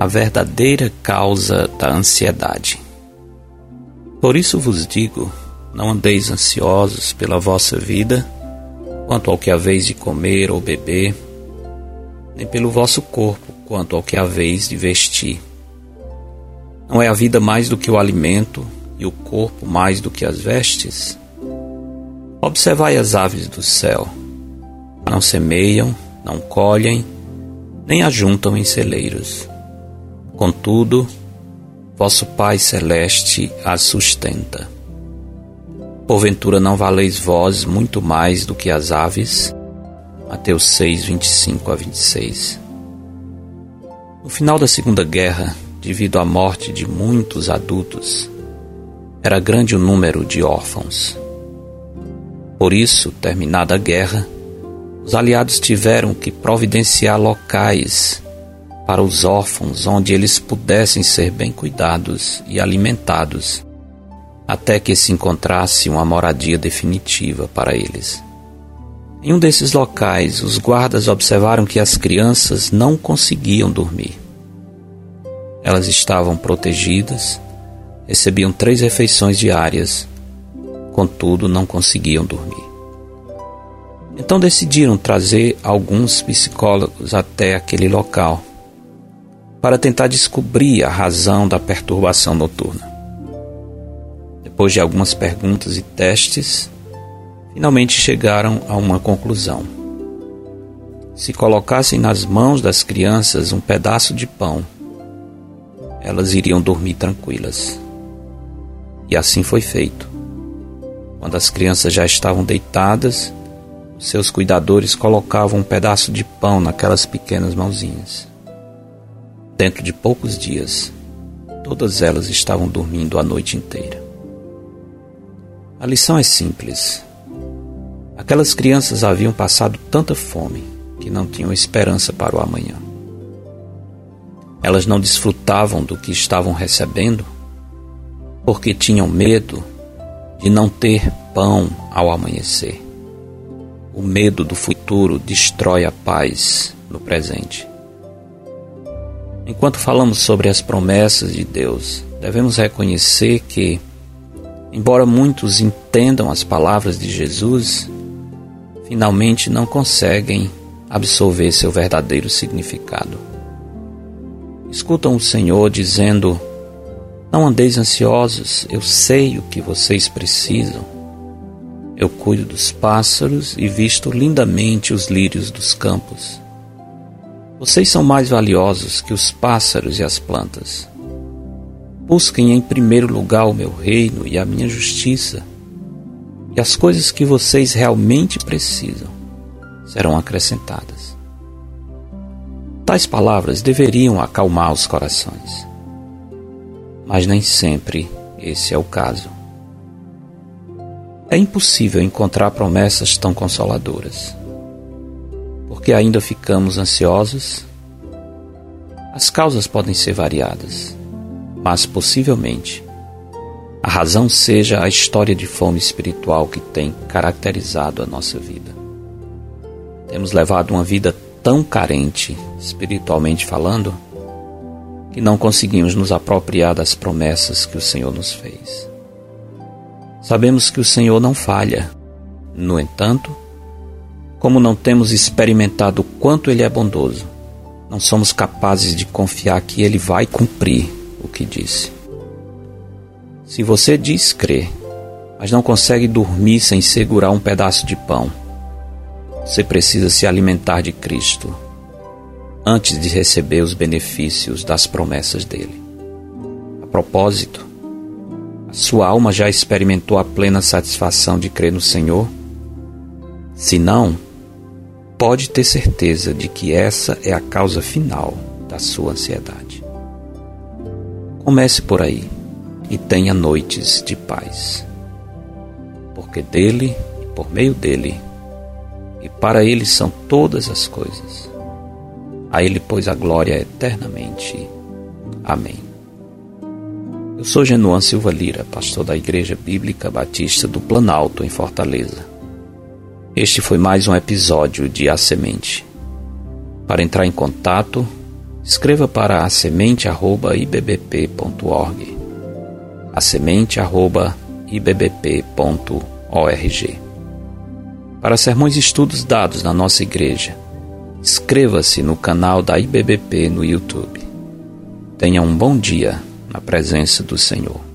A verdadeira causa da ansiedade. Por isso vos digo: não andeis ansiosos pela vossa vida, quanto ao que haveis de comer ou beber, nem pelo vosso corpo, quanto ao que haveis de vestir. Não é a vida mais do que o alimento e o corpo mais do que as vestes? Observai as aves do céu. Não semeiam, não colhem, nem ajuntam em celeiros. Contudo, vosso Pai Celeste as sustenta. Porventura não valeis vós muito mais do que as aves? Mateus 6, 25 a 26. No final da Segunda Guerra, devido à morte de muitos adultos, era grande o número de órfãos. Por isso, terminada a guerra, os aliados tiveram que providenciar locais para os órfãos onde eles pudessem ser bem cuidados e alimentados, até que se encontrasse uma moradia definitiva para eles. Em um desses locais, os guardas observaram que as crianças não conseguiam dormir. Elas estavam protegidas, recebiam três refeições diárias, contudo não conseguiam dormir. Então decidiram trazer alguns psicólogos até aquele local para tentar descobrir a razão da perturbação noturna. Depois de algumas perguntas e testes, finalmente chegaram a uma conclusão. Se colocassem nas mãos das crianças um pedaço de pão, elas iriam dormir tranquilas. E assim foi feito. Quando as crianças já estavam deitadas, seus cuidadores colocavam um pedaço de pão naquelas pequenas mãozinhas. Dentro de poucos dias, todas elas estavam dormindo a noite inteira. A lição é simples. Aquelas crianças haviam passado tanta fome que não tinham esperança para o amanhã. Elas não desfrutavam do que estavam recebendo porque tinham medo de não ter pão ao amanhecer. O medo do futuro destrói a paz no presente. Enquanto falamos sobre as promessas de Deus, devemos reconhecer que, embora muitos entendam as palavras de Jesus, finalmente não conseguem absorver seu verdadeiro significado. Escutam o Senhor dizendo: Não andeis ansiosos, eu sei o que vocês precisam. Eu cuido dos pássaros e visto lindamente os lírios dos campos. Vocês são mais valiosos que os pássaros e as plantas. Busquem em primeiro lugar o meu reino e a minha justiça, e as coisas que vocês realmente precisam serão acrescentadas. Tais palavras deveriam acalmar os corações, mas nem sempre esse é o caso. É impossível encontrar promessas tão consoladoras porque ainda ficamos ansiosos? As causas podem ser variadas, mas possivelmente a razão seja a história de fome espiritual que tem caracterizado a nossa vida. Temos levado uma vida tão carente, espiritualmente falando, que não conseguimos nos apropriar das promessas que o Senhor nos fez. Sabemos que o Senhor não falha, no entanto, como não temos experimentado o quanto Ele é bondoso, não somos capazes de confiar que Ele vai cumprir o que disse. Se você diz crer, mas não consegue dormir sem segurar um pedaço de pão, você precisa se alimentar de Cristo antes de receber os benefícios das promessas dele. A propósito, a sua alma já experimentou a plena satisfação de crer no Senhor? Se não, pode ter certeza de que essa é a causa final da sua ansiedade. Comece por aí e tenha noites de paz. Porque dele e por meio dele e para ele são todas as coisas. A ele, pois, a glória eternamente. Amém. Eu sou Genuan Silva Lira, pastor da Igreja Bíblica Batista do Planalto, em Fortaleza. Este foi mais um episódio de A Semente. Para entrar em contato, escreva para asemente.ibbp.org asemente.ibbp.org Para sermões e estudos dados na nossa igreja, inscreva-se no canal da IBBP no YouTube. Tenha um bom dia na presença do Senhor.